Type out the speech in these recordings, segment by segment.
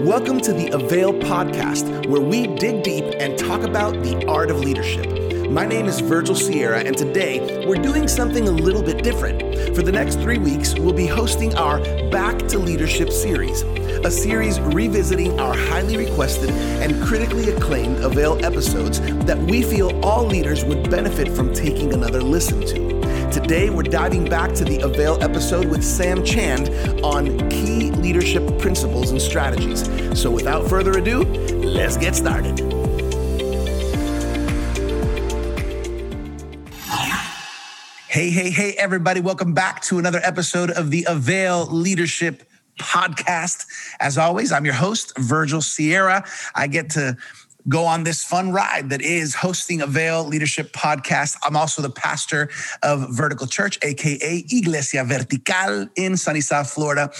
Welcome to the Avail podcast, where we dig deep and talk about the art of leadership. My name is Virgil Sierra, and today we're doing something a little bit different. For the next three weeks, we'll be hosting our Back to Leadership series, a series revisiting our highly requested and critically acclaimed Avail episodes that we feel all leaders would benefit from taking another listen to. Today, we're diving back to the Avail episode with Sam Chand on key leadership principles and strategies. So, without further ado, let's get started. Hey, hey, hey, everybody. Welcome back to another episode of the Avail Leadership Podcast. As always, I'm your host, Virgil Sierra. I get to go on this fun ride that is hosting Avail Leadership Podcast. I'm also the pastor of Vertical Church, aka Iglesia Vertical in sunny South Florida.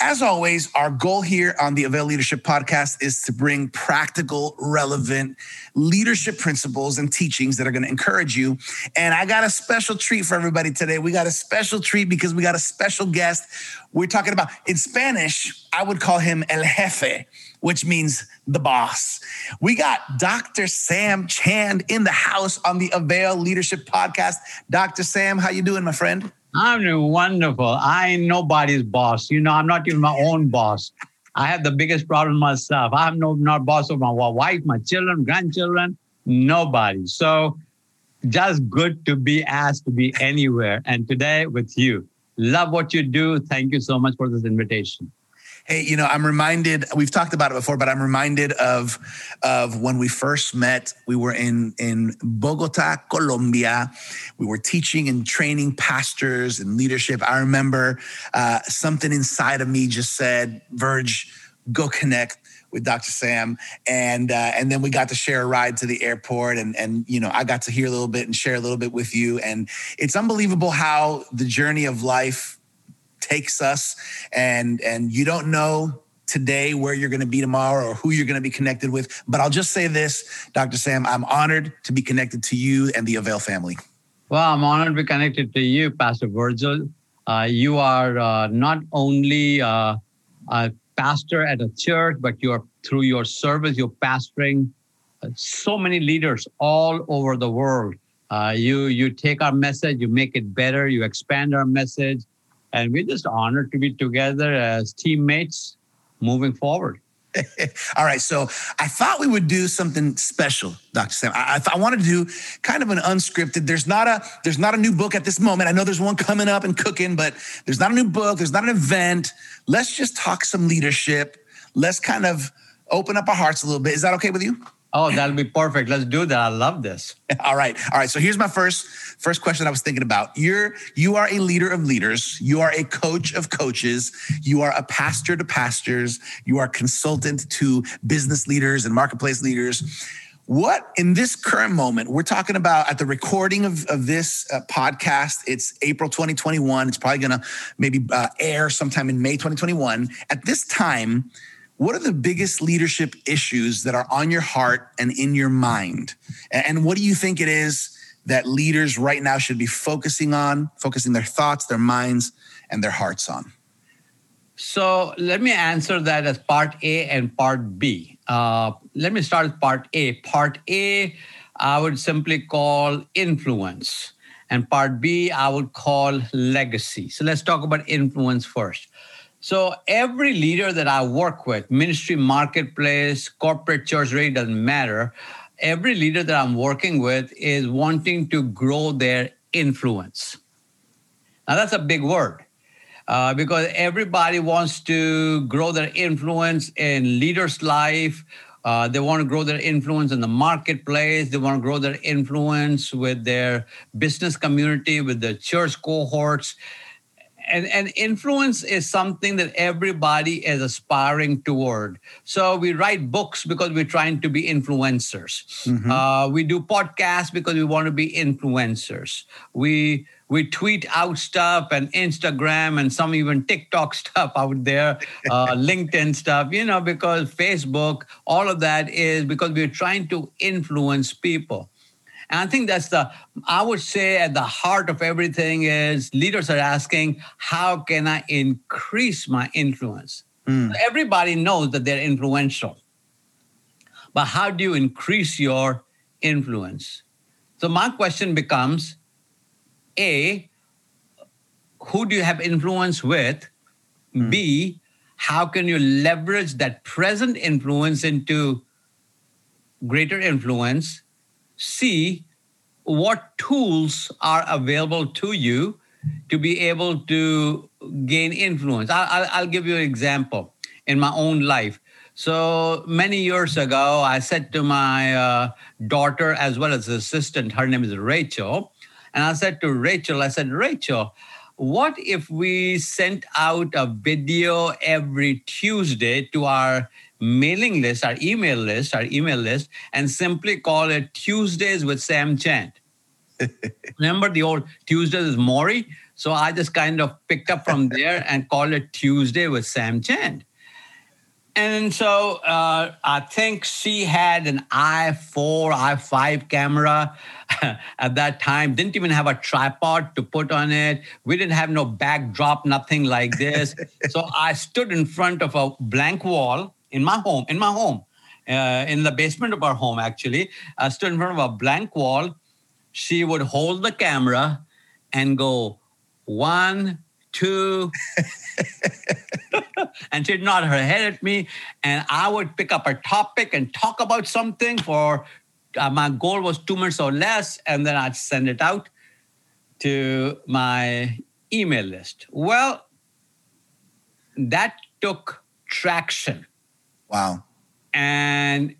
As always, our goal here on the Avail Leadership Podcast is to bring practical, relevant leadership principles and teachings that are going to encourage you. And I got a special treat for everybody today. We got a special treat because we got a special guest. We're talking about, in Spanish, I would call him El Jefe which means the boss. We got Dr. Sam Chand in the house on the Avail Leadership Podcast. Dr. Sam, how you doing, my friend? I'm doing wonderful. I ain't nobody's boss. You know, I'm not even my own boss. I have the biggest problem myself. I'm no not boss of my wife, my children, grandchildren, nobody. So just good to be asked to be anywhere. And today with you. Love what you do. Thank you so much for this invitation. Hey, you know, I'm reminded. We've talked about it before, but I'm reminded of of when we first met. We were in in Bogota, Colombia. We were teaching and training pastors and leadership. I remember uh, something inside of me just said, "Verge, go connect." with Dr. Sam, and uh, and then we got to share a ride to the airport, and and you know I got to hear a little bit and share a little bit with you, and it's unbelievable how the journey of life takes us and and you don't know today where you're going to be tomorrow or who you're going to be connected with but i'll just say this dr sam i'm honored to be connected to you and the avail family. Well i'm honored to be connected to you pastor virgil. Uh, you are uh, not only uh, a pastor at a church but you are through your service you're pastoring uh, so many leaders all over the world. Uh, you you take our message you make it better you expand our message and we're just honored to be together as teammates moving forward. All right. So I thought we would do something special, Dr. Sam. I, I, I wanted to do kind of an unscripted. There's not a there's not a new book at this moment. I know there's one coming up and cooking, but there's not a new book. There's not an event. Let's just talk some leadership. Let's kind of open up our hearts a little bit. Is that okay with you? Oh, that'll be perfect. Let's do that. I love this. All right. All right. So here's my first first question I was thinking about. You're you are a leader of leaders. You are a coach of coaches. You are a pastor to pastors. You are consultant to business leaders and marketplace leaders. What in this current moment, we're talking about at the recording of, of this uh, podcast, it's April 2021. It's probably going to maybe uh, air sometime in May 2021. At this time, what are the biggest leadership issues that are on your heart and in your mind? And what do you think it is that leaders right now should be focusing on, focusing their thoughts, their minds, and their hearts on? So let me answer that as part A and part B. Uh, let me start with part A. Part A, I would simply call influence. And part B, I would call legacy. So let's talk about influence first. So every leader that I work with, ministry, marketplace, corporate church, really doesn't matter. Every leader that I'm working with is wanting to grow their influence. Now that's a big word. Uh, because everybody wants to grow their influence in leaders' life. Uh, they want to grow their influence in the marketplace. They want to grow their influence with their business community, with the church cohorts and, and influence is something that everybody is aspiring toward. So we write books because we're trying to be influencers. Mm-hmm. Uh, we do podcasts because we want to be influencers. We we tweet out stuff and Instagram and some even TikTok stuff out there, uh, LinkedIn stuff, you know, because Facebook, all of that is because we're trying to influence people. And I think that's the, I would say at the heart of everything is leaders are asking, how can I increase my influence? Mm. Everybody knows that they're influential. But how do you increase your influence? So my question becomes A, who do you have influence with? Mm. B, how can you leverage that present influence into greater influence? C, what tools are available to you to be able to gain influence? I'll, I'll, I'll give you an example in my own life. So many years ago, I said to my uh, daughter as well as assistant, her name is Rachel, and I said to Rachel, I said, Rachel, what if we sent out a video every Tuesday to our mailing list, our email list, our email list, and simply call it Tuesdays with Sam Chand. Remember the old Tuesdays is Morrie? So I just kind of picked up from there and called it Tuesday with Sam Chand. And so uh, I think she had an i4, i5 camera at that time, didn't even have a tripod to put on it. We didn't have no backdrop, nothing like this. so I stood in front of a blank wall in my home, in my home, uh, in the basement of our home, actually. I stood in front of a blank wall. She would hold the camera and go, one, two. and she'd nod her head at me, and I would pick up a topic and talk about something for uh, my goal was two minutes or less, and then I'd send it out to my email list. Well, that took traction. Wow. And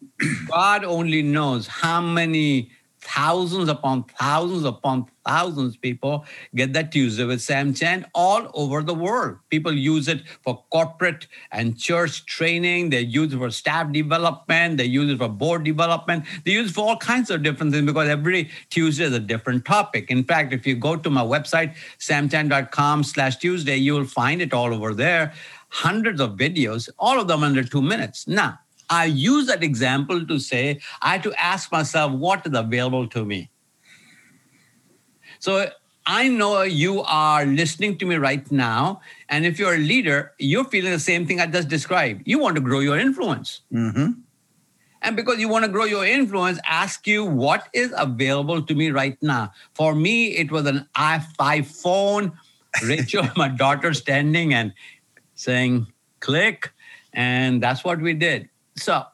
God only knows how many thousands upon thousands upon thousands of people get that Tuesday with Sam Chand all over the world. People use it for corporate and church training. They use it for staff development. They use it for board development. They use it for all kinds of different things because every Tuesday is a different topic. In fact, if you go to my website, samchand.com slash Tuesday, you will find it all over there. Hundreds of videos, all of them under two minutes. Now, I use that example to say I had to ask myself what is available to me. So I know you are listening to me right now. And if you're a leader, you're feeling the same thing I just described. You want to grow your influence. Mm-hmm. And because you want to grow your influence, ask you what is available to me right now. For me, it was an i5 phone, Rachel, my daughter, standing and saying, click. And that's what we did. So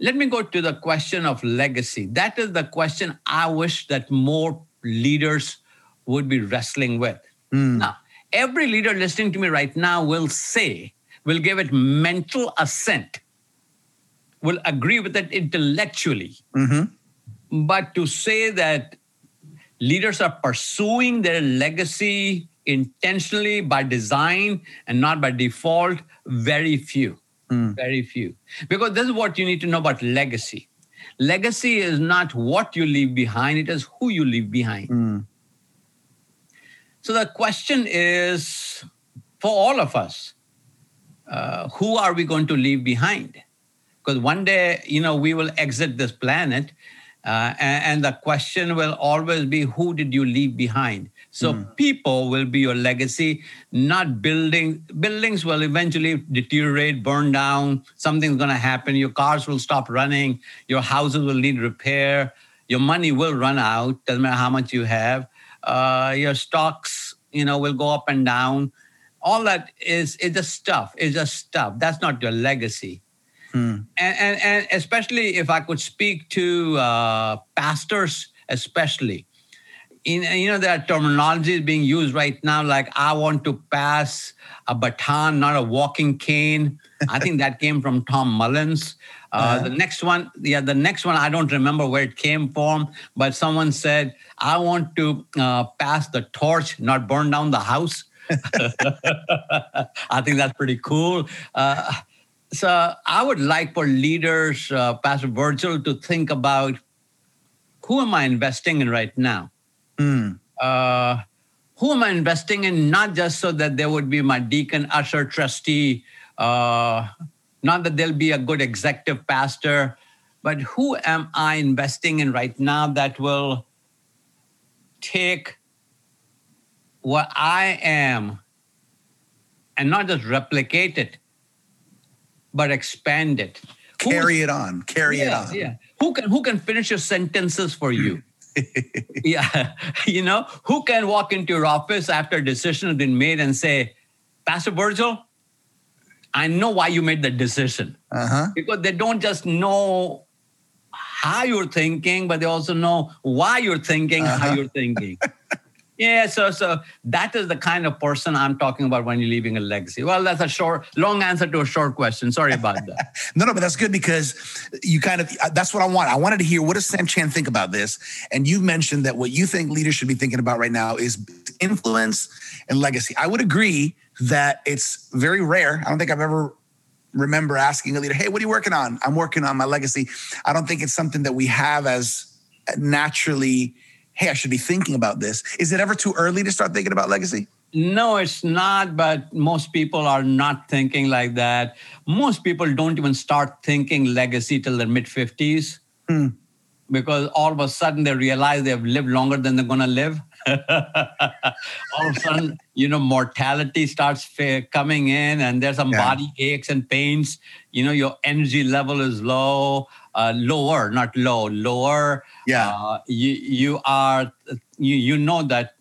let me go to the question of legacy. That is the question I wish that more leaders would be wrestling with. Mm. Now, every leader listening to me right now will say, will give it mental assent, will agree with it intellectually. Mm-hmm. But to say that leaders are pursuing their legacy intentionally by design and not by default, very few. Mm. Very few. Because this is what you need to know about legacy. Legacy is not what you leave behind, it is who you leave behind. Mm. So the question is for all of us uh, who are we going to leave behind? Because one day, you know, we will exit this planet, uh, and, and the question will always be who did you leave behind? So mm. people will be your legacy, not building. Buildings will eventually deteriorate, burn down. Something's going to happen. Your cars will stop running. Your houses will need repair. Your money will run out. Doesn't matter how much you have. Uh, your stocks, you know, will go up and down. All that is is just stuff. It's just stuff. That's not your legacy. Mm. And, and, and especially if I could speak to uh, pastors, especially in, you know, that terminology is being used right now, like I want to pass a baton, not a walking cane. I think that came from Tom Mullins. Uh, uh-huh. The next one, yeah, the next one, I don't remember where it came from, but someone said, I want to uh, pass the torch, not burn down the house. I think that's pretty cool. Uh, so I would like for leaders, uh, Pastor Virgil, to think about who am I investing in right now? Mm. Uh, who am I investing in? Not just so that there would be my deacon, usher, trustee, uh, not that there'll be a good executive pastor, but who am I investing in right now that will take what I am and not just replicate it, but expand it. Carry it on. Carry yeah, it on. Yeah. Who can who can finish your sentences for you? Yeah. You know, who can walk into your office after a decision has been made and say, Pastor Virgil, I know why you made that decision. Uh-huh. Because they don't just know how you're thinking, but they also know why you're thinking, uh-huh. how you're thinking. yeah, so so that is the kind of person I'm talking about when you're leaving a legacy. Well, that's a short, long answer to a short question. Sorry about that. no, no, but that's good because you kind of uh, that's what I want. I wanted to hear what does Sam Chand think about this, and you mentioned that what you think leaders should be thinking about right now is influence and legacy. I would agree that it's very rare. I don't think I've ever remember asking a leader, "Hey, what are you working on?" I'm working on my legacy. I don't think it's something that we have as naturally. Hey, I should be thinking about this. Is it ever too early to start thinking about legacy? No, it's not, but most people are not thinking like that. Most people don't even start thinking legacy till their mid 50s hmm. because all of a sudden they realize they've lived longer than they're going to live. all of a sudden, you know, mortality starts coming in, and there's some yeah. body aches and pains. You know, your energy level is low, uh, lower, not low, lower. Yeah. Uh, you you are you you know that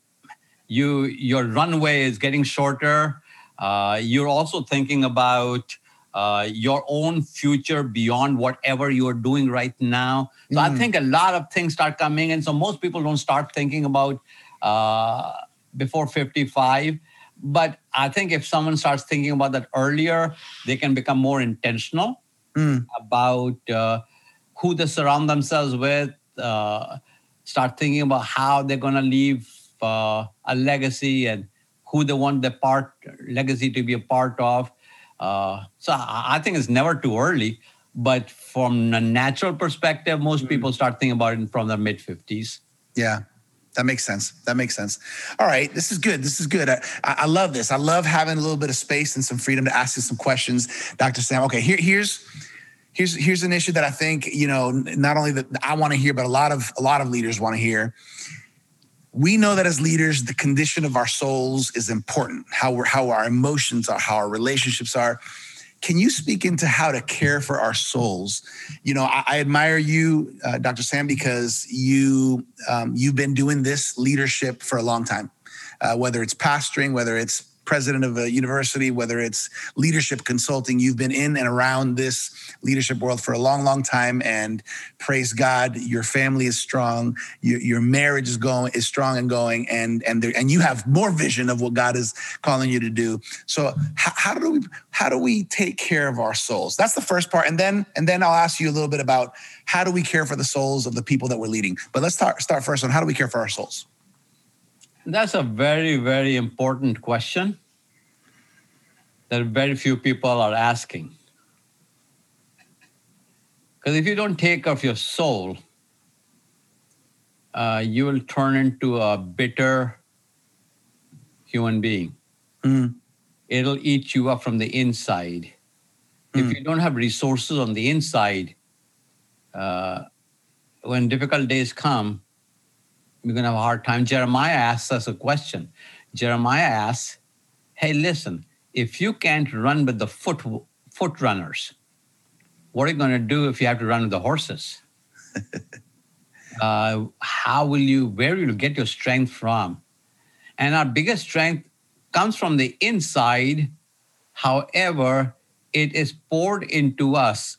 you your runway is getting shorter. Uh, you're also thinking about uh, your own future beyond whatever you're doing right now. So mm. I think a lot of things start coming and So most people don't start thinking about uh, before 55. But I think if someone starts thinking about that earlier, they can become more intentional mm. about uh, who they surround themselves with, uh, start thinking about how they're going to leave uh, a legacy and who they want the part legacy to be a part of. Uh, so I think it's never too early. But from a natural perspective, most mm. people start thinking about it from their mid 50s. Yeah, that makes sense. That makes sense. All right, this is good. This is good. I, I, love this. I love having a little bit of space and some freedom to ask you some questions, Dr. Sam. Okay, here, here's here's here's an issue that I think you know not only that I want to hear, but a lot of a lot of leaders want to hear. We know that as leaders, the condition of our souls is important. How we're how our emotions are, how our relationships are. Can you speak into how to care for our souls? You know, I, I admire you, uh, Dr. Sam, because you um, you've been doing this leadership for a long time. Uh, whether it's pastoring, whether it's president of a university, whether it's leadership consulting, you've been in and around this leadership world for a long, long time. And praise God, your family is strong, your, your marriage is going is strong and going, and and there, and you have more vision of what God is calling you to do. So how, how do we how do we take care of our souls? That's the first part, and then and then I'll ask you a little bit about how do we care for the souls of the people that we're leading. But let's start start first on how do we care for our souls. That's a very, very important question that very few people are asking. Because if you don't take care of your soul, uh, you will turn into a bitter human being. Mm. It'll eat you up from the inside. Mm. If you don't have resources on the inside, uh, when difficult days come, you're going to have a hard time. Jeremiah asks us a question. Jeremiah asks, Hey, listen, if you can't run with the foot, foot runners, what are you going to do if you have to run with the horses? uh, how will you, where will you get your strength from? And our biggest strength comes from the inside. However, it is poured into us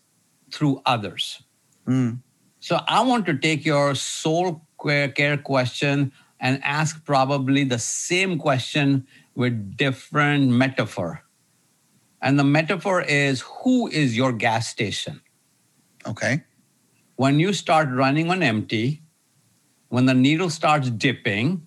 through others. Mm. So I want to take your soul care question and ask probably the same question with different metaphor. And the metaphor is who is your gas station? Okay. When you start running on empty, when the needle starts dipping,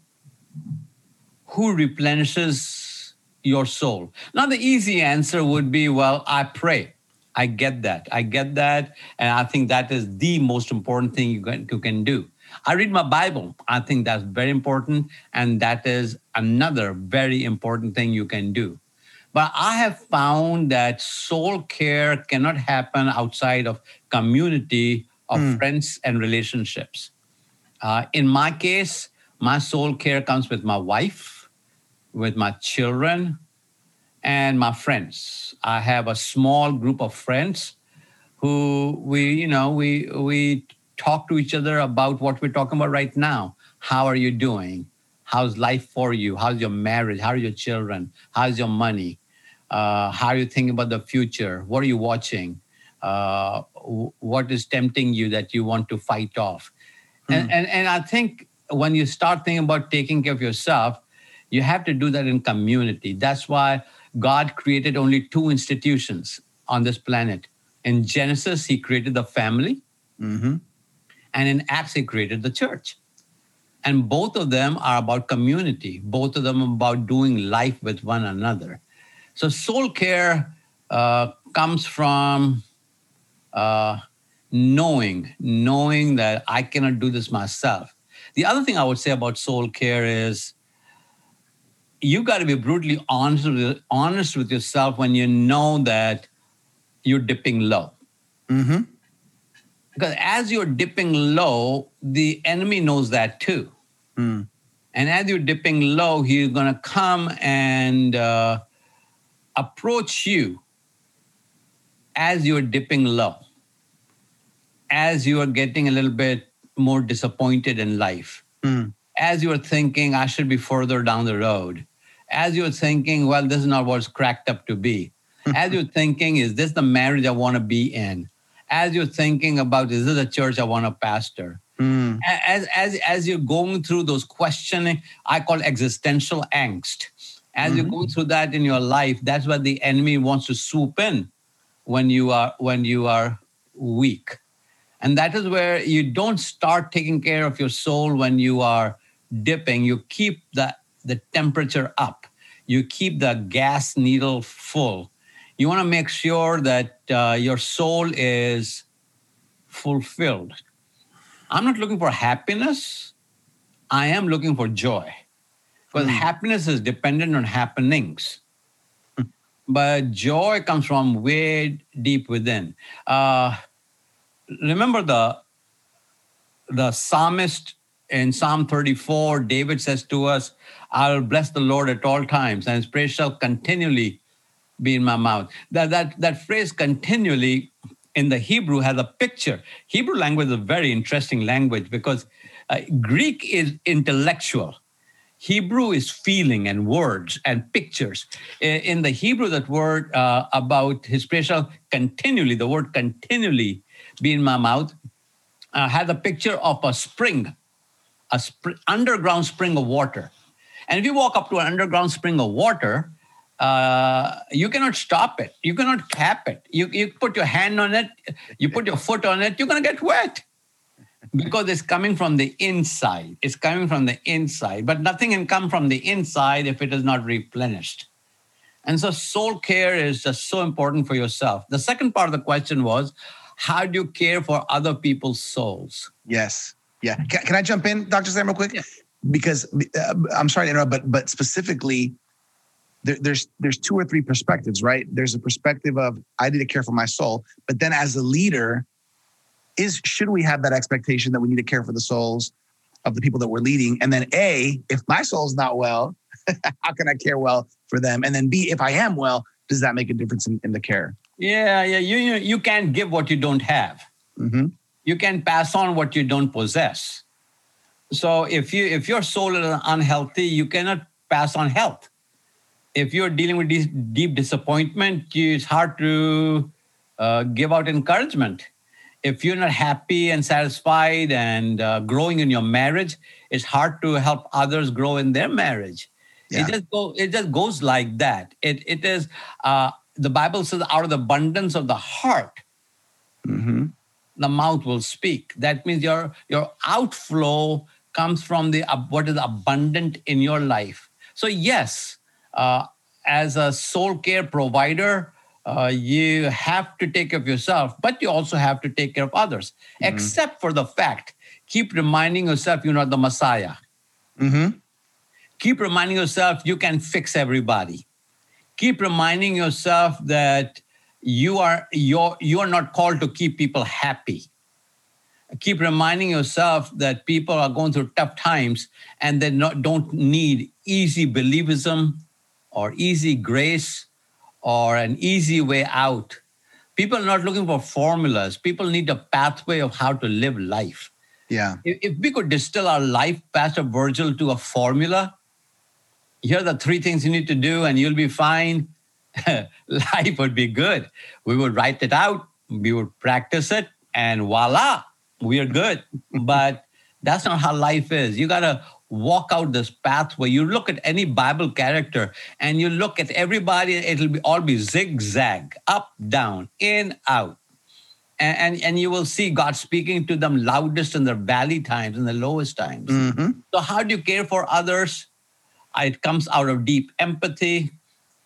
who replenishes your soul? Now, the easy answer would be well, I pray. I get that. I get that. And I think that is the most important thing you can, you can do. I read my Bible. I think that's very important. And that is another very important thing you can do. But I have found that soul care cannot happen outside of community of mm. friends and relationships. Uh, in my case, my soul care comes with my wife, with my children, and my friends. I have a small group of friends who we, you know, we we talk to each other about what we're talking about right now. How are you doing? How's life for you? How's your marriage? How are your children? How's your money? Uh, how are you thinking about the future? What are you watching? Uh, what is tempting you that you want to fight off? Hmm. And, and, and I think when you start thinking about taking care of yourself, you have to do that in community. That's why God created only two institutions on this planet. In Genesis, He created the family, mm-hmm. And in Acts, He created the church. And both of them are about community, both of them about doing life with one another. So, soul care uh, comes from uh, knowing, knowing that I cannot do this myself. The other thing I would say about soul care is you got to be brutally honest with, honest with yourself when you know that you're dipping low. Mm-hmm. Because as you're dipping low, the enemy knows that too. Mm. And as you're dipping low, he's going to come and uh, approach you as you're dipping low, as you are getting a little bit more disappointed in life, mm. as you're thinking, I should be further down the road, as you're thinking, well, this is not what's cracked up to be, as you're thinking, is this the marriage I want to be in? As you're thinking about, is this a church I want to pastor? Mm. As, as, as you're going through those questioning, I call existential angst. As mm-hmm. you go through that in your life, that's what the enemy wants to swoop in when you are when you are weak. And that is where you don't start taking care of your soul when you are dipping. You keep the, the temperature up. You keep the gas needle full you want to make sure that uh, your soul is fulfilled. I'm not looking for happiness. I am looking for joy. Because mm. happiness is dependent on happenings. Hmm. But joy comes from way deep within. Uh, remember the, the psalmist in Psalm 34, David says to us, I will bless the Lord at all times, and his praise shall continually be in my mouth. That, that, that phrase continually in the Hebrew has a picture. Hebrew language is a very interesting language because uh, Greek is intellectual. Hebrew is feeling and words and pictures. In the Hebrew, that word uh, about his pressure continually, the word continually be in my mouth, uh, has a picture of a spring, a sp- underground spring of water. And if you walk up to an underground spring of water, uh, you cannot stop it. You cannot cap it. You, you put your hand on it, you put your foot on it, you're going to get wet because it's coming from the inside. It's coming from the inside, but nothing can come from the inside if it is not replenished. And so, soul care is just so important for yourself. The second part of the question was how do you care for other people's souls? Yes. Yeah. Can, can I jump in, Dr. Sam, real quick? Yeah. Because uh, I'm sorry to interrupt, but but specifically, there, there's there's two or three perspectives, right? There's a perspective of I need to care for my soul, but then as a leader, is should we have that expectation that we need to care for the souls of the people that we're leading? And then A, if my soul's not well, how can I care well for them? And then B, if I am well, does that make a difference in, in the care? Yeah, yeah. You, you you can't give what you don't have. Mm-hmm. You can pass on what you don't possess. So if you if your soul is unhealthy, you cannot pass on health if you're dealing with deep disappointment, it's hard to uh, give out encouragement. If you're not happy and satisfied and uh, growing in your marriage, it's hard to help others grow in their marriage. Yeah. It just go, it just goes like that. It it is uh, the Bible says out of the abundance of the heart, mm-hmm. the mouth will speak. That means your your outflow comes from the what is abundant in your life. So yes, uh, as a soul care provider, uh, you have to take care of yourself, but you also have to take care of others, mm-hmm. except for the fact keep reminding yourself you're not the Messiah. Mm-hmm. Keep reminding yourself you can fix everybody. Keep reminding yourself that you are you're, you are not called to keep people happy. Keep reminding yourself that people are going through tough times and they not, don't need easy believism or easy grace or an easy way out. People are not looking for formulas. People need a pathway of how to live life. Yeah. If, if we could distill our life, Pastor Virgil, to a formula, here are the three things you need to do, and you'll be fine. life would be good. We would write it out, we would practice it, and voila, we are good. but that's not how life is. You got to walk out this pathway. you look at any Bible character and you look at everybody, it'll be all be zigzag, up, down, in, out. And, and, and you will see God speaking to them loudest in their valley times, in the lowest times. Mm-hmm. So, how do you care for others? It comes out of deep empathy,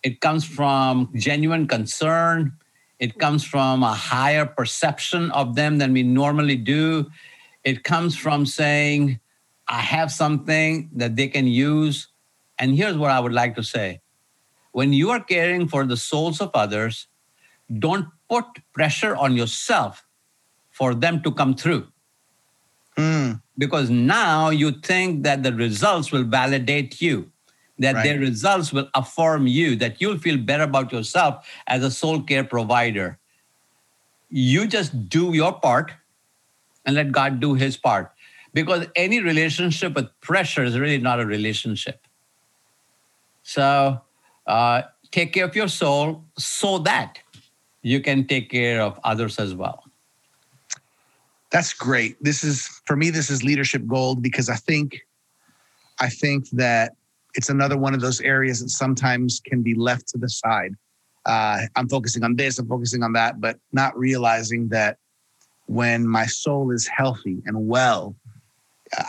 it comes from genuine concern, it comes from a higher perception of them than we normally do. It comes from saying, I have something that they can use. And here's what I would like to say when you are caring for the souls of others, don't put pressure on yourself for them to come through. Mm. Because now you think that the results will validate you, that Right. their results will affirm you, that you'll feel better about yourself as a soul care provider. You just do your part and let God do his part. Because any relationship with pressure is really not a relationship. So uh, take care of your soul so that you can take care of others as well. That's great. This is for me. This is leadership gold because I think, I think that it's another one of those areas that sometimes can be left to the side. Uh, I'm focusing on this. I'm focusing on that, but not realizing that when my soul is healthy and well,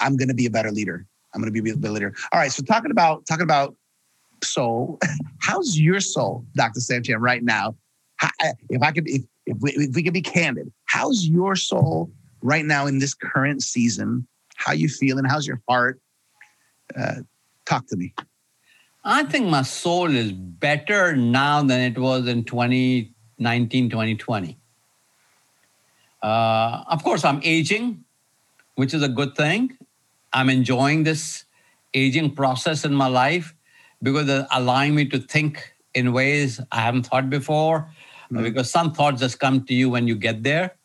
I'm going to be a better leader. I'm going to be a better leader. All right. So talking about talking about soul, how's your soul, Dr. Sam Chand, right now? If I could, if if we, if we could be candid, how's your soul right now in this current season? How you feeling? How's your heart? Uh, talk to me. I think my soul is better now than it was in 2019, 2020. Uh, of course, I'm aging, which is a good thing. I'm enjoying this aging process in my life because it's allowing me to think in ways I haven't thought before. Mhm. Because some thoughts just come to you when you get there.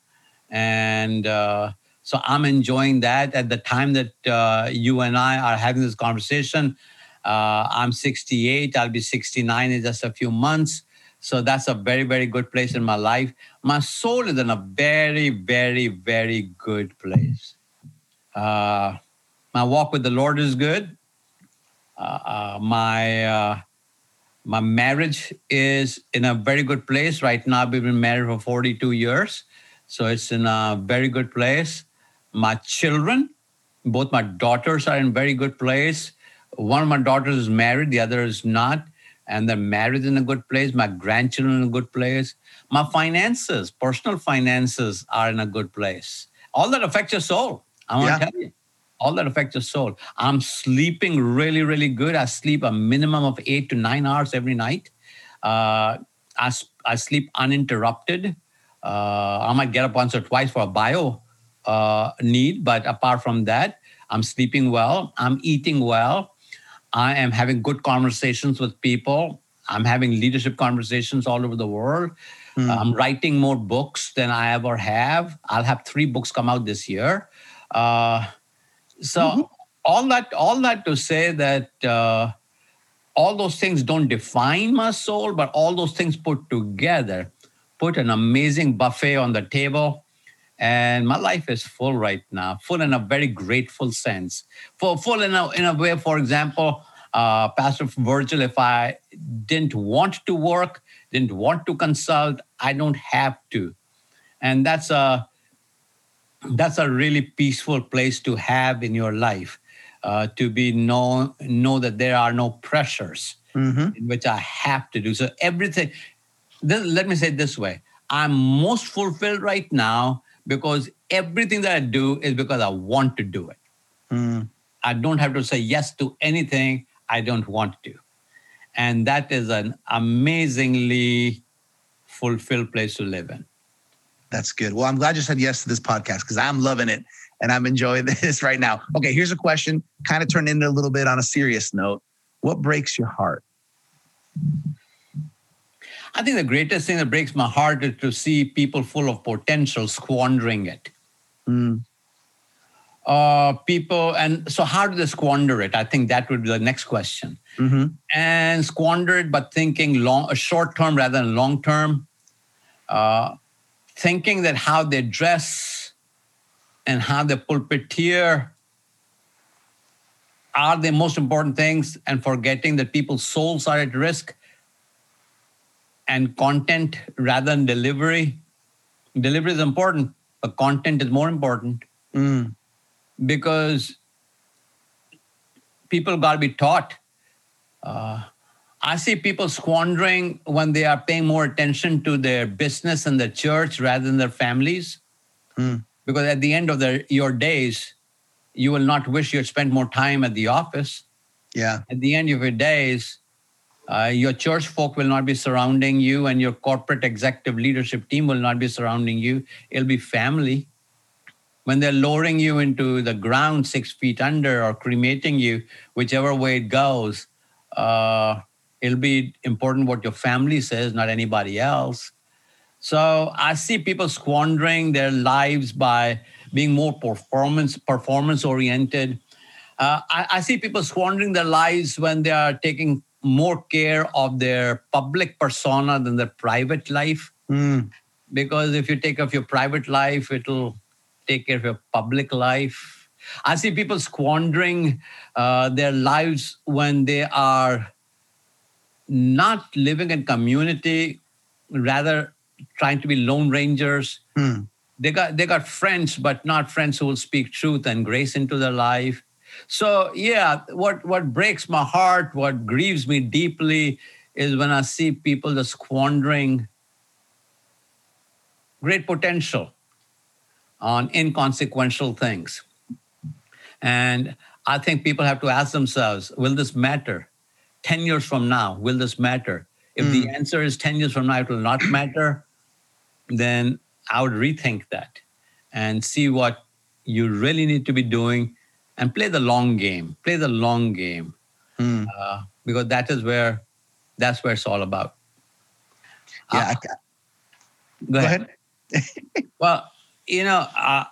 And uh, so I'm enjoying that at the time that uh, you and I are having this conversation. Uh, I'm 68, I'll be 69 in just a few months. So that's a very, very good place in my life. My soul is in a very, very, very good place. Uh, my walk with the Lord is good. Uh, uh, my uh, my marriage is in a very good place right now. We've been married for 42 years, so it's in a very good place. My children, both my daughters are in very good place. One of my daughters is married, the other is not, and they're married in a good place. My grandchildren in a good place. My finances, personal finances, are in a good place. All that affects your soul. I want Yeah. to tell you all that affects your soul. I'm sleeping really, really good. I sleep a minimum of eight to nine hours every night. Uh, I, I sleep uninterrupted. Uh, I might get up once or twice for a bio uh, need, but apart from that, I'm sleeping well. I'm eating well. I am having good conversations with people. I'm having leadership conversations all over the world. Hmm. I'm writing more books than I ever have. I'll have three books come out this year. Uh, so all that, all that to say that uh, all those things don't define my soul, but all those things put together put an amazing buffet on the table. And my life is full right now, full in a very grateful sense. Full, full in a, in a way, for example, uh, Pastor Virgil, if I didn't want to work, didn't want to consult, I don't have to. And that's a that's a really peaceful place to have in your life uh, to be know know that there are no pressures Mhm. in which i have to do. So everything this, let me say it this way. I'm most fulfilled right now because everything that i do is because i want to do it. Mm. i don't have to say yes to anything i don't want to. And that is an amazingly fulfilled place to live in That's good. Well, I'm glad you said yes to this podcast because I'm loving it and I'm enjoying this right now. Okay, here's a question, kind of turned into a little bit on a serious note. What breaks your heart? I think the greatest thing that breaks my heart is to see people full of potential squandering it. Mm. Uh, people, and so how do they squander it? I think that would be the next question. hmm And squander it, but thinking long, a short term rather than long term. Uh, thinking that how they dress and how they pulpiteer are the most important things, and forgetting that people's souls are at risk and content rather than delivery. Delivery is important, but content is more important Mm. because people got to be taught. Uh, I see people squandering when they are paying more attention to their business and the church rather than their families. Mm. Because at the end of their, your days, you will not wish you had spent more time at the office. Yeah. At the end of your days, uh, your church folk will not be surrounding you, and your corporate executive leadership team will not be surrounding you. It'll be family. When they're lowering you into the ground six feet under or cremating you, whichever way it goes, uh, it'll be important what your family says, not anybody else. So I see people squandering their lives by being more performance performance oriented. Uh, I, I see people squandering their lives when they are taking more care of their public persona than their private life. Mm. Because if you take care of your private life, it'll take care of your public life. I see people squandering uh, their lives when they are not living in community, rather trying to be lone rangers. Mm. They got they got friends, but not friends who will speak truth and grace into their life. So yeah, what what breaks my heart, what grieves me deeply, is when I see people just squandering great potential on inconsequential things. And I think people have to ask themselves, will this matter? 10 years from now, will this matter? If the answer is 10 years from now, it will not matter, then I would rethink that and see what you really need to be doing and play the long game. Play the long game Mm. uh, because that is where that's where it's all about. Yeah. Uh, go, go ahead. ahead. Well, you know, uh,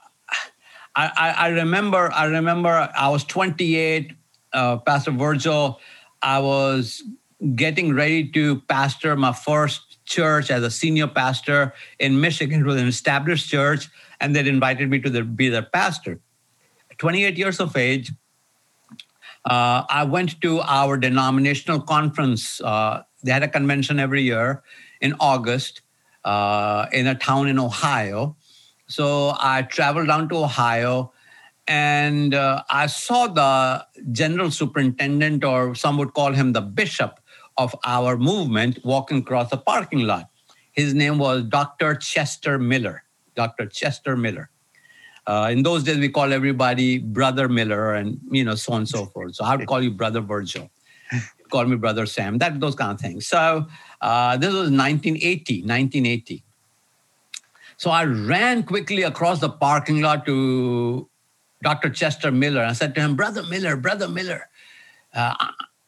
I, I, I remember. I remember. I was 28. Uh, pastor Virgil. I was getting ready to pastor my first church as a senior pastor in Michigan. It was an established church, and they invited me to be their pastor. 28 years of age. Uh, I went to our denominational conference. Uh, they had a convention every year in August uh, in a town in Ohio. So I traveled down to Ohio and uh, I saw the general superintendent, or some would call him the bishop of our movement, walking across the parking lot. His name was Dr. Chester Miller. Dr. Chester Miller. Uh, in those days, we call everybody Brother Miller and, you know, so on and so forth. So I would call you Brother Virgil. Call me Brother Sam, that those kind of things. So uh, this was 1980, 1980. So I ran quickly across the parking lot to Dr. Chester Miller. I said to him, Brother Miller, Brother Miller, uh,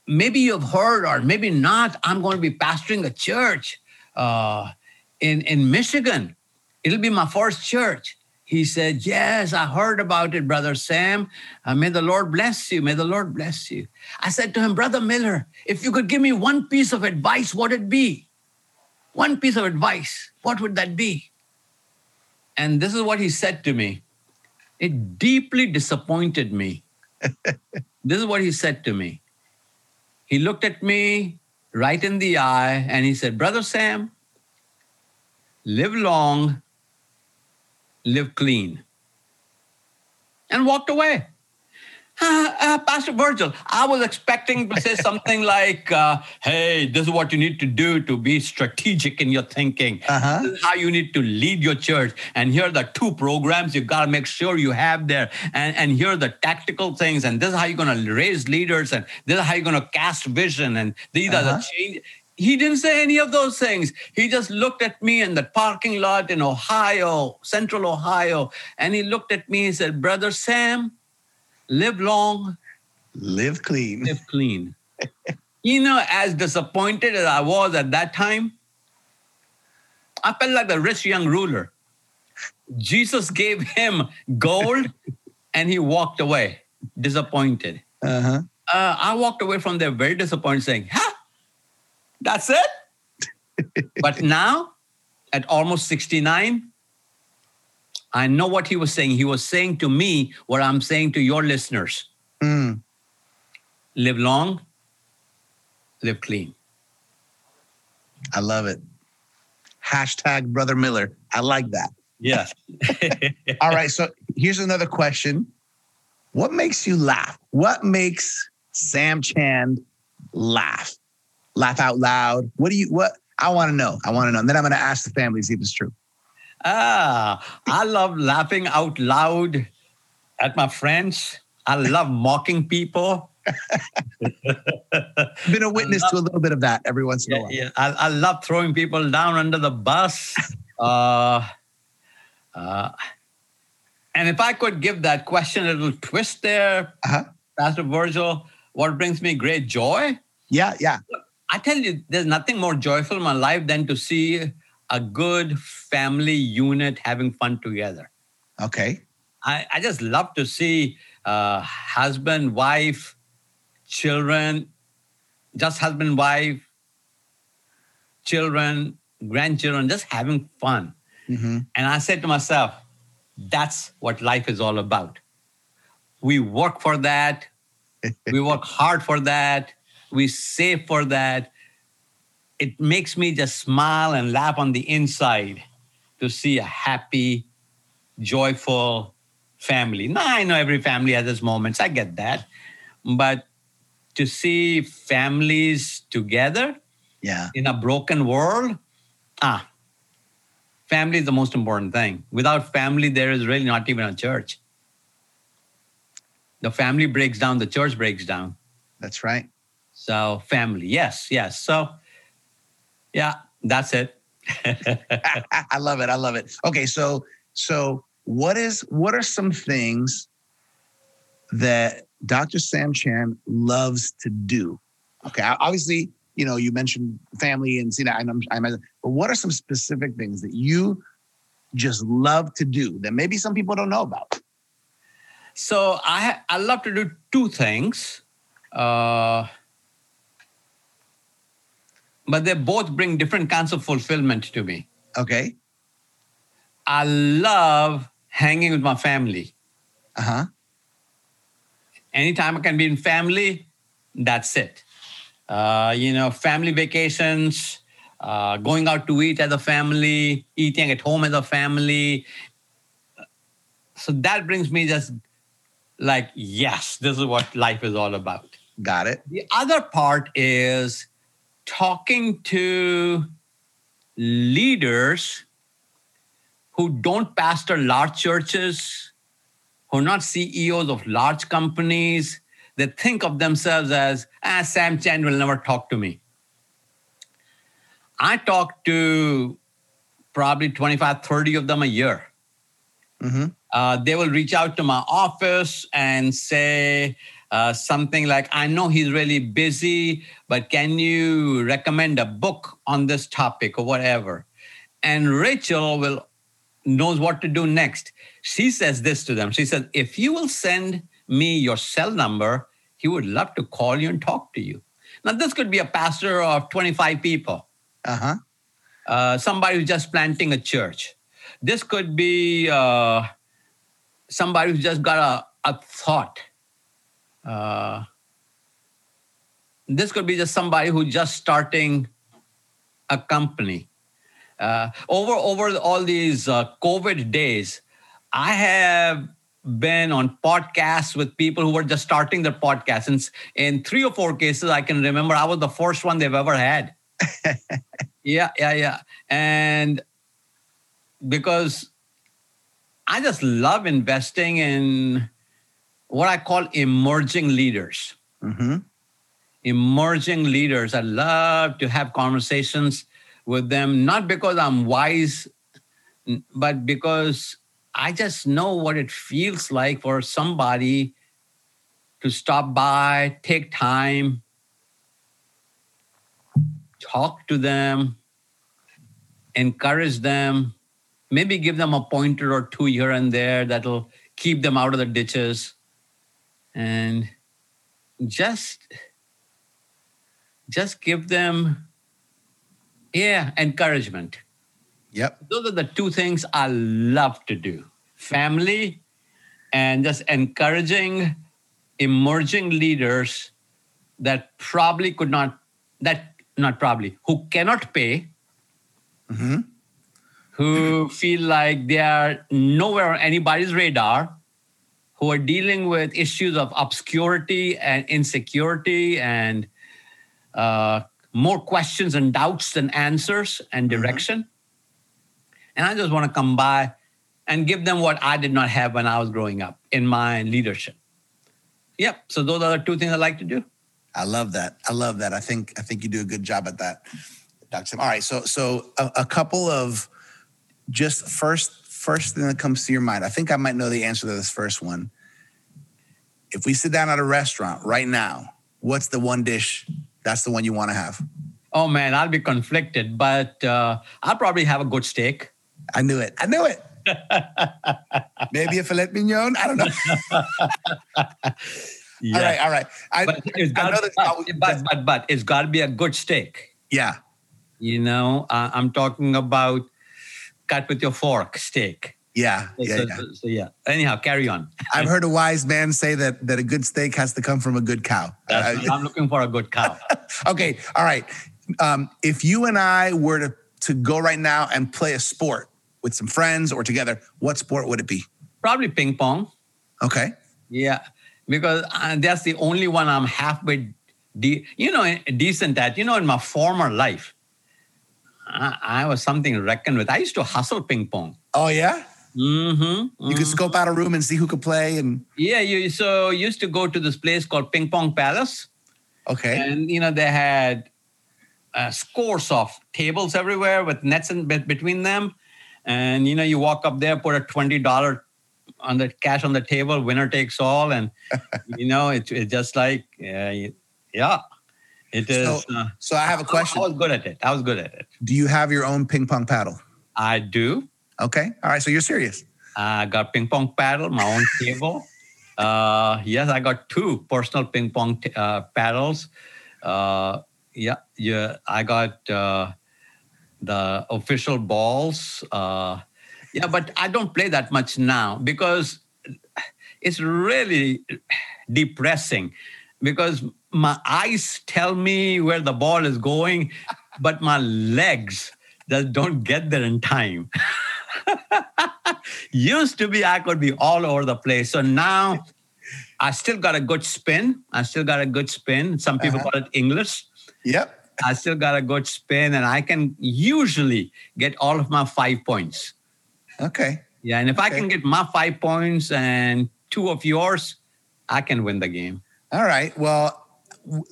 maybe you've heard or maybe not, I'm going to be pastoring a church uh, in, in Michigan. It'll be my first church. He said, Yes, I heard about it, Brother Sam. Uh, may the Lord bless you. May the Lord bless you. I said to him, Brother Miller, if you could give me one piece of advice, what would it be? One piece of advice, what would that be? And this is what he said to me. It deeply disappointed me. this is what he said to me. He looked at me right in the eye and he said, Brother Sam, live long, live clean. And walked away. Uh, uh, Pastor Virgil, I was expecting to say something like, uh, hey, this is what you need to do to be strategic in your thinking. Uh-huh. This is how you need to lead your church. And here are the two programs you got to make sure you have there. And, and here are the tactical things. And this is how you're going to raise leaders. And this is how you're going to cast vision. And these are Uh-huh. the change. He didn't say any of those things. He just looked at me in the parking lot in Ohio, central Ohio. And he looked at me and said, Brother Sam, live long, Live clean. live clean. you know, as disappointed as I was at that time, I felt like the rich young ruler. Jesus gave him gold and he walked away disappointed. Uh-huh. Uh, I walked away from there very disappointed, saying, huh, that's it? but now, at almost 69, I know what he was saying. He was saying to me what I'm saying to your listeners Mm. live long, live clean. I love it. Hashtag Brother Miller. I like that. Yes. All right. So here's another question. What makes you laugh? What makes Sam Chand laugh? Laugh out loud. What do you what I want to know. I want to know. And then I'm gonna ask the family see if it's true. Ah, I love laughing out loud at my friends. I love mocking people. Been a witness to a little bit of that every once in a while. yeah. I, I love throwing people down under the bus. Uh, uh, and if I could give that question a little twist there, Uh-huh. Pastor Virgil, what brings me great joy? Yeah, yeah. I tell you, there's nothing more joyful in my life than to see a good family unit having fun together. Okay. I, I just love to see uh, husband, wife, children, just husband, wife, children, grandchildren, just having fun. hmm And I said to myself, that's what life is all about. We work for that. we work hard for that. We save for that. It makes me just smile and laugh on the inside to see a happy, joyful family. Now, I know every family has its moments. I get that. But to see families together Yeah. in a broken world, ah, family is the most important thing. Without family, there is really not even a church. The family breaks down, the church breaks down. That's right. So, family, yes, yes. So, yeah, that's it. I love it. I love it. Okay, so so what is what are some things that Dr. Sam Chand loves to do? Okay, obviously, you know, you mentioned family and see that, and I'm, I'm, but what are some specific things that you just love to do that maybe some people don't know about? So, I, I love to do two things, uh, but they both bring different kinds of fulfillment to me. Okay. I love hanging with my family. Uh huh. anytime I can be in family, that's it. Uh, you know, family vacations, uh, going out to eat as a family, eating at home as a family. So that brings me just like, yes, this is what life is all about. Got it. The other part is talking to leaders who don't pastor large churches, who are not CEOs of large companies. They think of themselves as, ah, Sam Chand will never talk to me. I talk to probably 25, 30 of them a year hmm uh, they will reach out to my office and say uh, something like, I know he's really busy, but can you recommend a book on this topic or whatever? And Rachel will knows what to do next. She says this to them. She says, if you will send me your cell number, he would love to call you and talk to you. Now, this could be a pastor of 25 people Uh huh. uh, somebody who's just planting a church. This could be uh, somebody who's just got a, a thought. Uh, this could be just somebody who's just starting a company. Uh, over over all these uh, COVID days, I have been on podcasts with people who were just starting their podcasts. And in three or four cases, I can remember I was the first one they've ever had. Yeah, yeah, yeah. And because I just love investing in what I call emerging leaders. hmm Emerging leaders. I love to have conversations with them, not because I'm wise, but because I just know what it feels like for somebody to stop by, take time, talk to them, encourage them, maybe give them a pointer or two here and there that'll keep them out of the ditches, and just just give them yeah encouragement. Yep. those are the two things I love to do. Family and just encouraging emerging leaders that probably could not, that not probably, who cannot pay, hmm who feel like they are nowhere on anybody's radar, who are dealing with issues of obscurity and insecurity and uh, more questions and doubts than answers and direction. And I just want to come by and give them what I did not have when I was growing up in my leadership. Yep. So those are the two things I like to do. I love that. I love that. I think I think you do a good job at that, Dr. Sam. All right, so so a, a couple of just first first thing that comes to your mind. I think I might know the answer to this first one. If we sit down at a restaurant right now, what's the one dish that's the one you want to have? Oh man, I'll be conflicted, but uh, I'll probably have a good steak. I knew it. I knew it. Maybe a filet mignon. I don't know. Yeah. All right, all right. I, But it's got but, always- but, but, but it's got to be a good steak. yeah, You know, uh, I'm talking about cut with your fork steak. yeah, yeah, so, yeah. so- so, yeah. Anyhow, carry on. I've heard a wise man say that that a good steak has to come from a good cow. Uh, I'm looking for a good cow. okay, all right. Um, if you and I were to to go right now and play a sport with some friends or together, what sport would it be? Probably ping pong. Okay. Yeah, because uh, that's the only one I'm halfway, de- you know, decent at. You know, in my former life, I, I was something to reckon with. I used to hustle ping pong. Oh yeah. Mm-hmm. You could scope out a room and see who could play. And Yeah, you so used to go to this place called Ping Pong Palace, okay. and you know they had uh, scores of tables everywhere with nets in be- between them, and you know you walk up there, put a twenty dollar on the cash on the table, winner takes all, and you know it's it's just like uh, yeah, it is. So- uh, So I have a question. I was good at it. I was good at it. Do you have your own ping pong paddle? I do. Okay. All right. So you're serious. I got ping pong paddle, my own table. Uh, yes, I got two personal ping pong t- uh, paddles. Uh, yeah, yeah. I got uh, the official balls. Uh, yeah, but I don't play that much now because it's really depressing. Because my eyes tell me where the ball is going, but my legs just don't get there in time. Used to be I could be all over the place. So now I still got a good spin. I still got a good spin. Some people Uh-huh. call it English. Yep. I still got a good spin and I can usually get all of my five points. Okay. Yeah. And if I can get my five points and two of yours, I can win the game. All right. Well,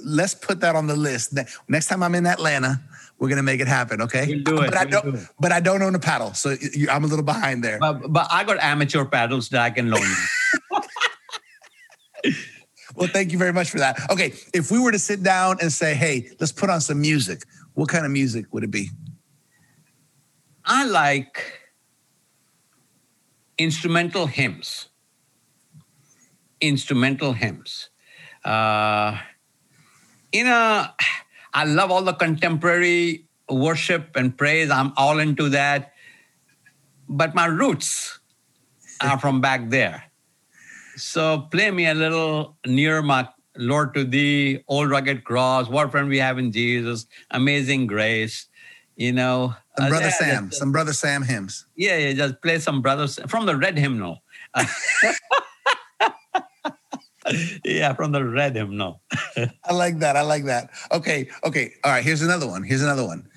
let's put that on the list. Next time I'm in Atlanta, we're gonna make it happen. Okay. We'll do it. But I We'll don't. do. But I don't own a paddle, so you, I'm a little behind there. But, but I got amateur paddles that I can loan you. Well, thank you very much for that. Okay, if we were to sit down and say, "Hey, let's put on some music," what kind of music would it be? I like instrumental hymns. Instrumental hymns. Uh, you know, I love all the contemporary worship and praise. I'm all into that. But my roots are from back there. So play me a little near my Lord to thee, old rugged cross, what friend we have in Jesus, amazing grace. You know, Some uh, brother yeah, Sam, just- some brother Sam hymns. yeah, yeah, just play some brothers from the red hymnal. yeah, from the red hymnal. I like that. I like that. Okay, okay. All right. Here's another one. Here's another one.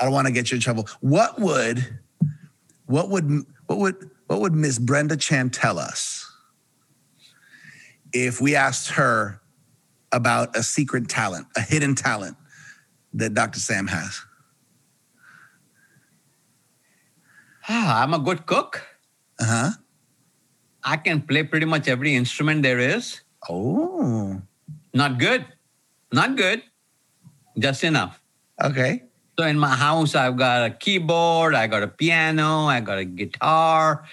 I don't want to get you in trouble. What would, what would, what would, what would Miss Brenda Chand tell us if we asked her about a secret talent, a hidden talent that Dr. Sam has? Ah, I'm a good cook. Uh huh. I can play pretty much every instrument there is. Oh, Not good. Not good. Just enough. okay. So in my house, I've got a keyboard, I got a piano, I got a guitar,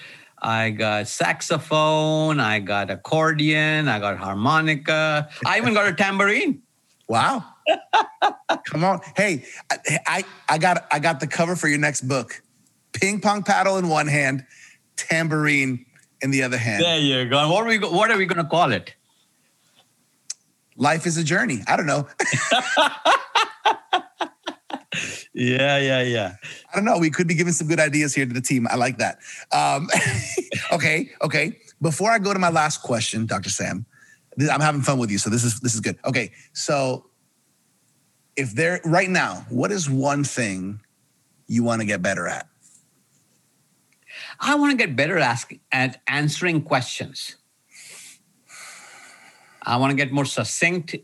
I got saxophone, I got accordion, I got harmonica, I even got a tambourine. Wow. Come on. Hey, I, I I got I got the cover for your next book. Ping pong paddle in one hand, tambourine in the other hand. There you go. What are we what are we going to call it? Life is a journey. I don't know. Yeah, yeah, yeah. I don't know. We could be giving some good ideas here to the team. I like that. Um, okay, okay. Before I go to my last question, Dr. Sam, I'm having fun with you, so this is this is good. Okay, so if there right now, what is one thing you want to get better at? I want to get better ask, at answering questions. I want to get more succinct.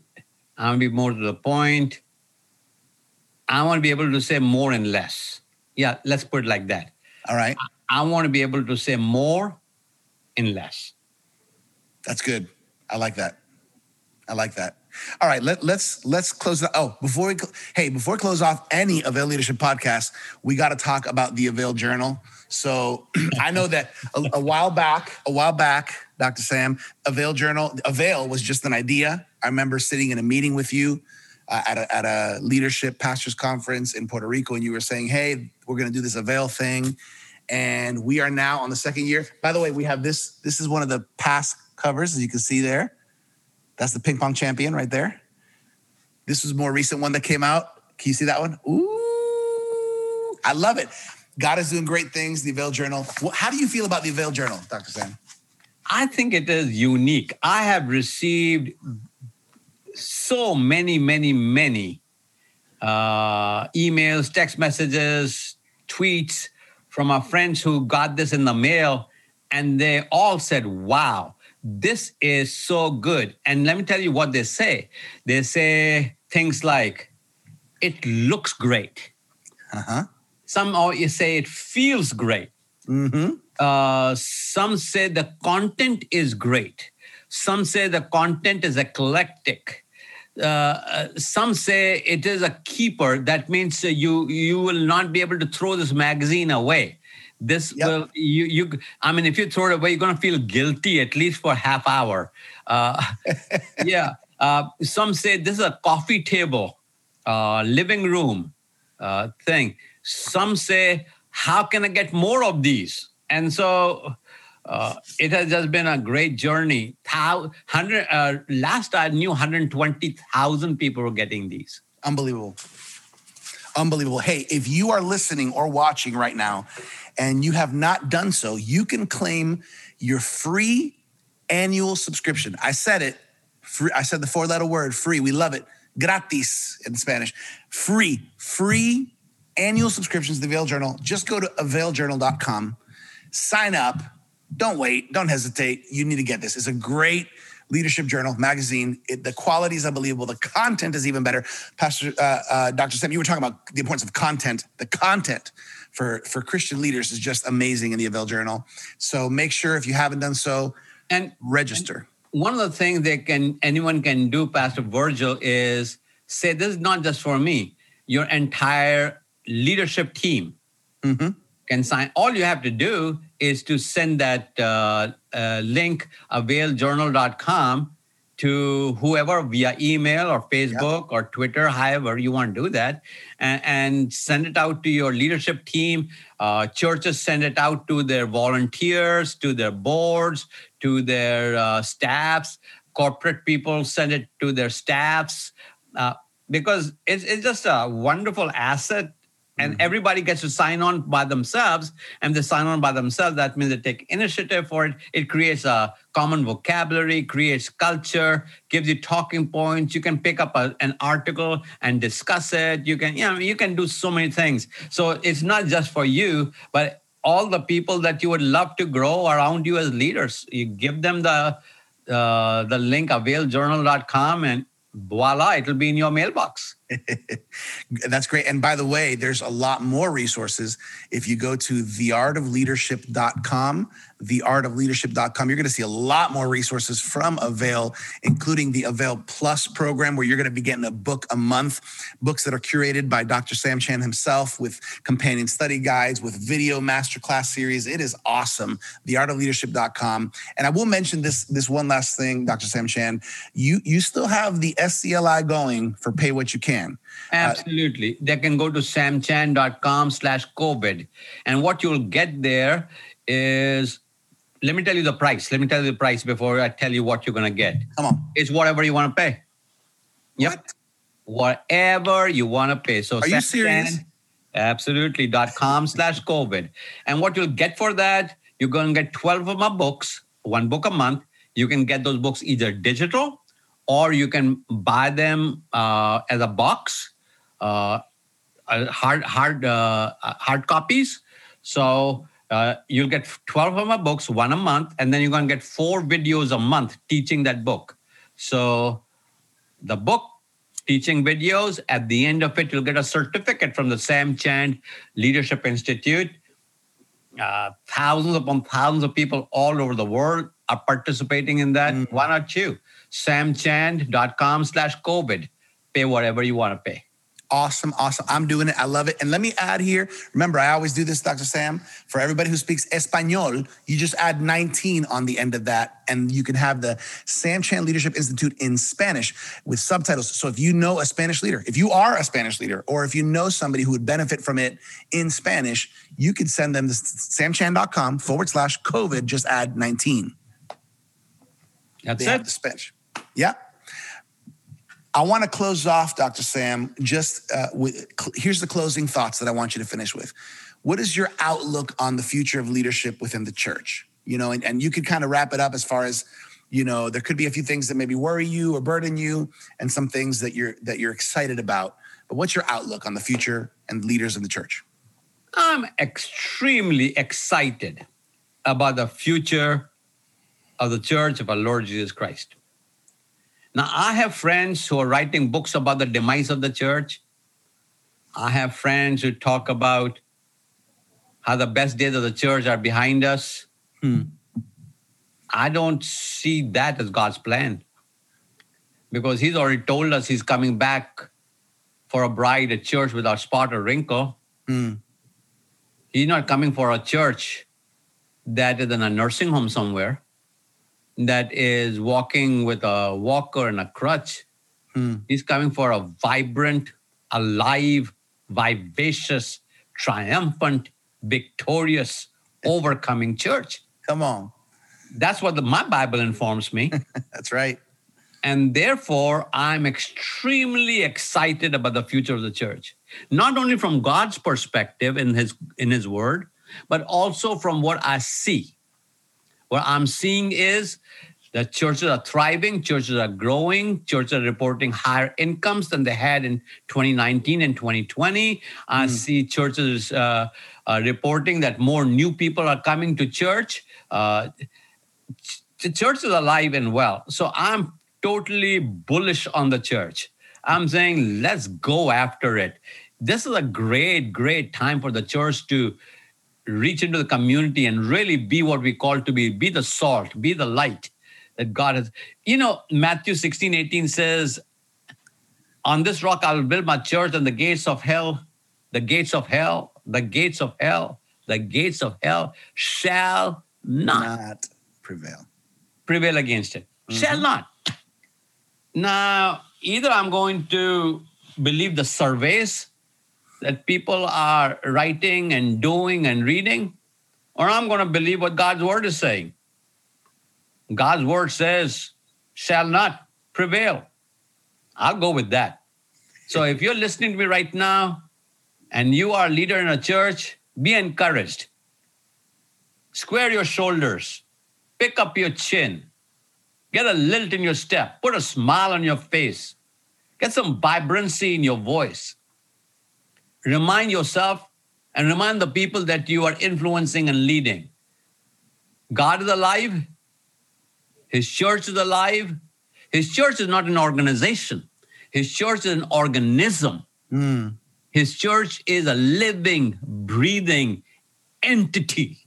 I want to be more to the point. I want to be able to say more and less. Yeah, let's put it like that. All right, I want to be able to say more and less. that's good. I like that. I like that. All right, let, let's let's close. The, Oh, before we hey, before we close off any Avail Leadership podcast, we got to talk about the Avail Journal. So I know that a, a while back, a while back, Dr. Sam, Avail Journal, Avail was just an idea. I remember sitting in a meeting with you uh, at, a, at a leadership pastors conference in Puerto Rico, and you were saying, "Hey, we're going to do this Avail thing," and we are now on the second year. By the way, we have this. This is one of the past covers, as you can see there. That's the ping pong champion right there. This was more recent one that came out. Can you see that one? Ooh, I love it. God is doing great things. The Avail Journal. How do you feel about the Avail Journal, Dr. Sam? I think it is unique. I have received so many, many, many uh, emails, text messages, tweets from our friends who got this in the mail, and they all said, Wow, this is so good. And let me tell you what they say. They say things like, It looks great. Uh huh. Some you say it feels great. Mm-hmm. Uh, some say the content is great. Some say the content is eclectic. Uh, uh, some say it is a keeper. That means you you will not be able to throw this magazine away. This Yep. will you you. I mean, if you throw it away, you're gonna feel guilty at least for half hour. Uh, yeah. Uh, some say this is a coffee table, uh, living room uh, thing. Some say, how can I get more of these? And so uh, it has just been a great journey. Thou, 100, uh, last I knew 120,000 people were getting these. Unbelievable. Unbelievable. Hey, if you are listening or watching right now and you have not done so, you can claim your free annual subscription. I said it. Free, I said the four letter word free. We love it. Gratis in Spanish. Free, free annual subscriptions to the Avail Journal. Just go to availjournal.com, sign up. Don't wait. Don't hesitate. You need to get this. It's a great leadership journal magazine. It, the quality is unbelievable. The content is even better. Pastor uh, uh, Dr. Sam, you were talking about the importance of content. The content for for Christian leaders is just amazing in the Avail Journal. So make sure if you haven't done so, And register. one of the things that can anyone can do, Pastor Virgil, is say this is not just for me. Your entire leadership team Mhm. can sign. All you have to do is to send that uh, uh, link availjournal.com to whoever via email or Facebook or Twitter, however you want to do that, and, and send it out to your leadership team. Uh, churches send it out to their volunteers, to their boards, to their uh, staffs. Corporate people send it to their staffs uh, because it's, it's just a wonderful asset and everybody gets to sign on by themselves. And they sign on by themselves that means they take initiative for it. It creates a common vocabulary creates culture gives you talking points. You can pick up a, an article and discuss it. You can you know you can do so many things. So it's not just for you but all the people that you would love to grow around you as leaders you give them the uh, the link availjournal.com and voila it'll be in your mailbox That's great. And by the way, there's a lot more resources. If you go to theartofleadership.com, theartofleadership.com, you're going to see a lot more resources from Avail, including the Avail Plus program, where you're going to be getting a book a month, books that are curated by Dr. Sam Chand himself with companion study guides, with video masterclass series. It is awesome. Theartofleadership.com. And I will mention this, this one last thing, Dr. Sam Chand. You, you still have the SCLI going for pay what you can. Absolutely. Uh, they can go to samchand.com slash COVID. And what you'll get there is let me tell you the price. Let me tell you the price before I tell you what you're going to get. Come on. It's whatever you want to pay. Yep. What? Whatever you want to pay. So are you serious? Absolutely. Dot com slash COVID. And what you'll get for that, you're going to get 12 of my books, one book a month. You can get those books either digital or you can buy them uh, as a box, uh, hard hard uh, hard copies. So uh, you'll get 12 of my books, one a month, and then you're going to get four videos a month teaching that book. So the book, teaching videos, at the end of it, you'll get a certificate from the Sam Chand Leadership Institute. Uh, thousands upon thousands of people all over the world are participating in that. Mm. Why not you? samchand.com slash COVID. Pay whatever you want to pay. Awesome, awesome. I'm doing it. I love it. And let me add here. Remember, I always do this, Dr. Sam. For everybody who speaks Espanol, you just add 19 on the end of that, and you can have the Sam Chand Leadership Institute in Spanish with subtitles. So if you know a Spanish leader, if you are a Spanish leader, or if you know somebody who would benefit from it in Spanish, you could send them to samchand.com forward slash COVID, just add 19. That's they it. the Spanish. Yeah. I want to close off, Dr. Sam. Just uh, with here's the closing thoughts that I want you to finish with. What is your outlook on the future of leadership within the church? You know, and, and you could kind of wrap it up as far as you know there could be a few things that maybe worry you or burden you and some things that you're that you're excited about but what's your outlook on the future and leaders in the church i'm extremely excited about the future of the church of our lord jesus christ now, I have friends who are writing books about the demise of the church. I have friends who talk about how the best days of the church are behind us. Hmm. I don't see that as God's plan because He's already told us He's coming back for a bride, a church without spot or wrinkle. Hmm. He's not coming for a church that is in a nursing home somewhere that is walking with a walker and a crutch. Hmm. He's coming for a vibrant, alive, vivacious, triumphant, victorious, overcoming church. Come on. That's what the, my Bible informs me. That's right. And therefore, I'm extremely excited about the future of the church, not only from God's perspective in His in His Word, but also from what I see. What I'm seeing is that churches are thriving, churches are growing, churches are reporting higher incomes than they had in 2019 and 2020. I mm. see churches uh, uh, reporting that more new people are coming to church. Uh, the church is alive and well. So I'm totally bullish on the church. I'm saying let's go after it. This is a great, great time for the church to reach into the community and really be what we call to be be the salt, be the light that God has. You know, Matthew 16, 18 says, On this rock I will build my church, and the gates of hell, the gates of hell, the gates of hell, the gates of hell shall not, not prevail. Prevail against it. Mm-hmm. Shall not. Now, either I'm going to believe the surveys that people are writing and doing and reading, or I'm going to believe what God's word is saying. God's word says, shall not prevail. I'll go with that. So if you're listening to me right now and you are a leader in a church, be encouraged. Square your shoulders, pick up your chin, get a lilt in your step, put a smile on your face, get some vibrancy in your voice remind yourself and remind the people that you are influencing and leading. God is alive. His church is alive. His church is not an organization. His church is an organism. Mm. His church is a living, breathing entity.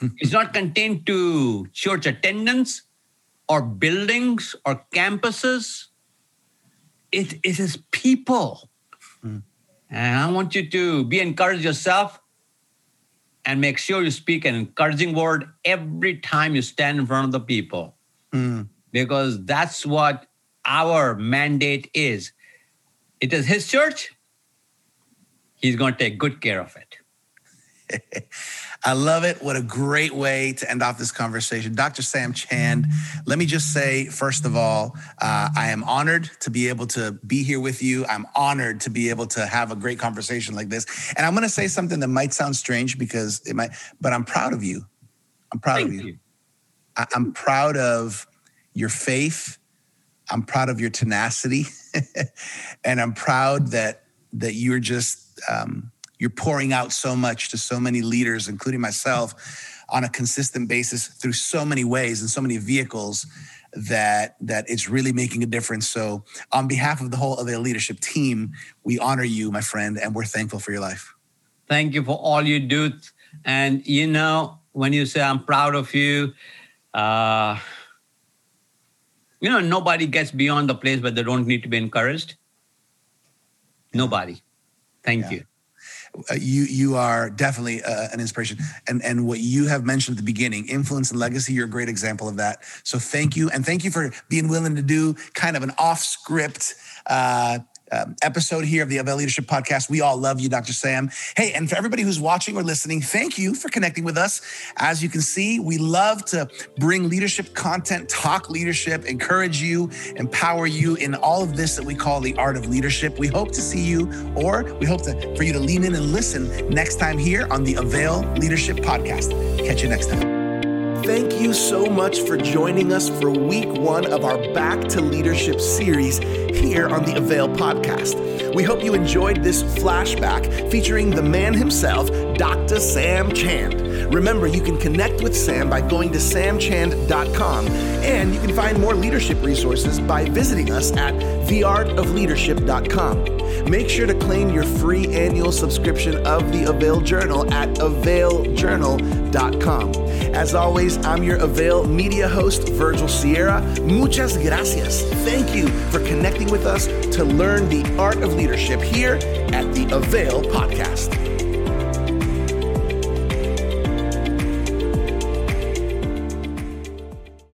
it's not contained to church attendance or buildings or campuses. It, it is people. And I want you to be encouraged yourself and make sure you speak an encouraging word every time you stand in front of the people Mm. because that's what our mandate is. It is his church. He's going to take good care of it. I love it. What a great way to end off this conversation. Dr. Sam Chand, let me just say, first of all, uh, I am honored to be able to be here with you. I'm honored to be able to have a great conversation like this. And I'm going to say something that might sound strange because it might, but I'm proud of you. I'm proud Thank of you. you. I- I'm proud of your faith. I'm proud of your tenacity, and I'm proud that that you're just um, you're pouring out so much to so many leaders, including myself, on a consistent basis through so many ways and so many vehicles that that it's really making a difference. So, on behalf of the whole Avail leadership team, we honor you, my friend, and we're thankful for your life. Thank you for all you do. And you know, when you say I'm proud of you, uh, you know, nobody gets beyond the place where they don't need to be encouraged. Nobody. Thank Yeah. you. Uh, you you are definitely uh, an inspiration. And and what you have mentioned at the beginning influence and legacy you're a great example of that. So thank you and thank you for being willing to do kind of an off script uh, um, episode here of the Avail Leadership Podcast. We all love you, Dr. Sam. Hey, and for everybody who's watching or listening, thank you for connecting with us. As you can see, we love to bring leadership content, talk leadership, encourage you, empower you in all of this that we call the art of leadership. We hope to see you, or we hope to, for you to lean in and listen next time here on the Avail Leadership Podcast. Catch you next time. Thank you so much for joining us for week one of our Back to Leadership series here on the Avail podcast. We hope you enjoyed this flashback featuring the man himself, Dr. Sam Chand. Remember, you can connect with Sam by going to samchand.com, and you can find more leadership resources by visiting us at theartofleadership.com. Make sure to claim your free annual subscription of the Avail Journal at availjournal.com. As always, I'm your Avail media host, Virgil Sierra. Muchas gracias. Thank you for connecting with us to learn the art of leadership here at the Avail Podcast.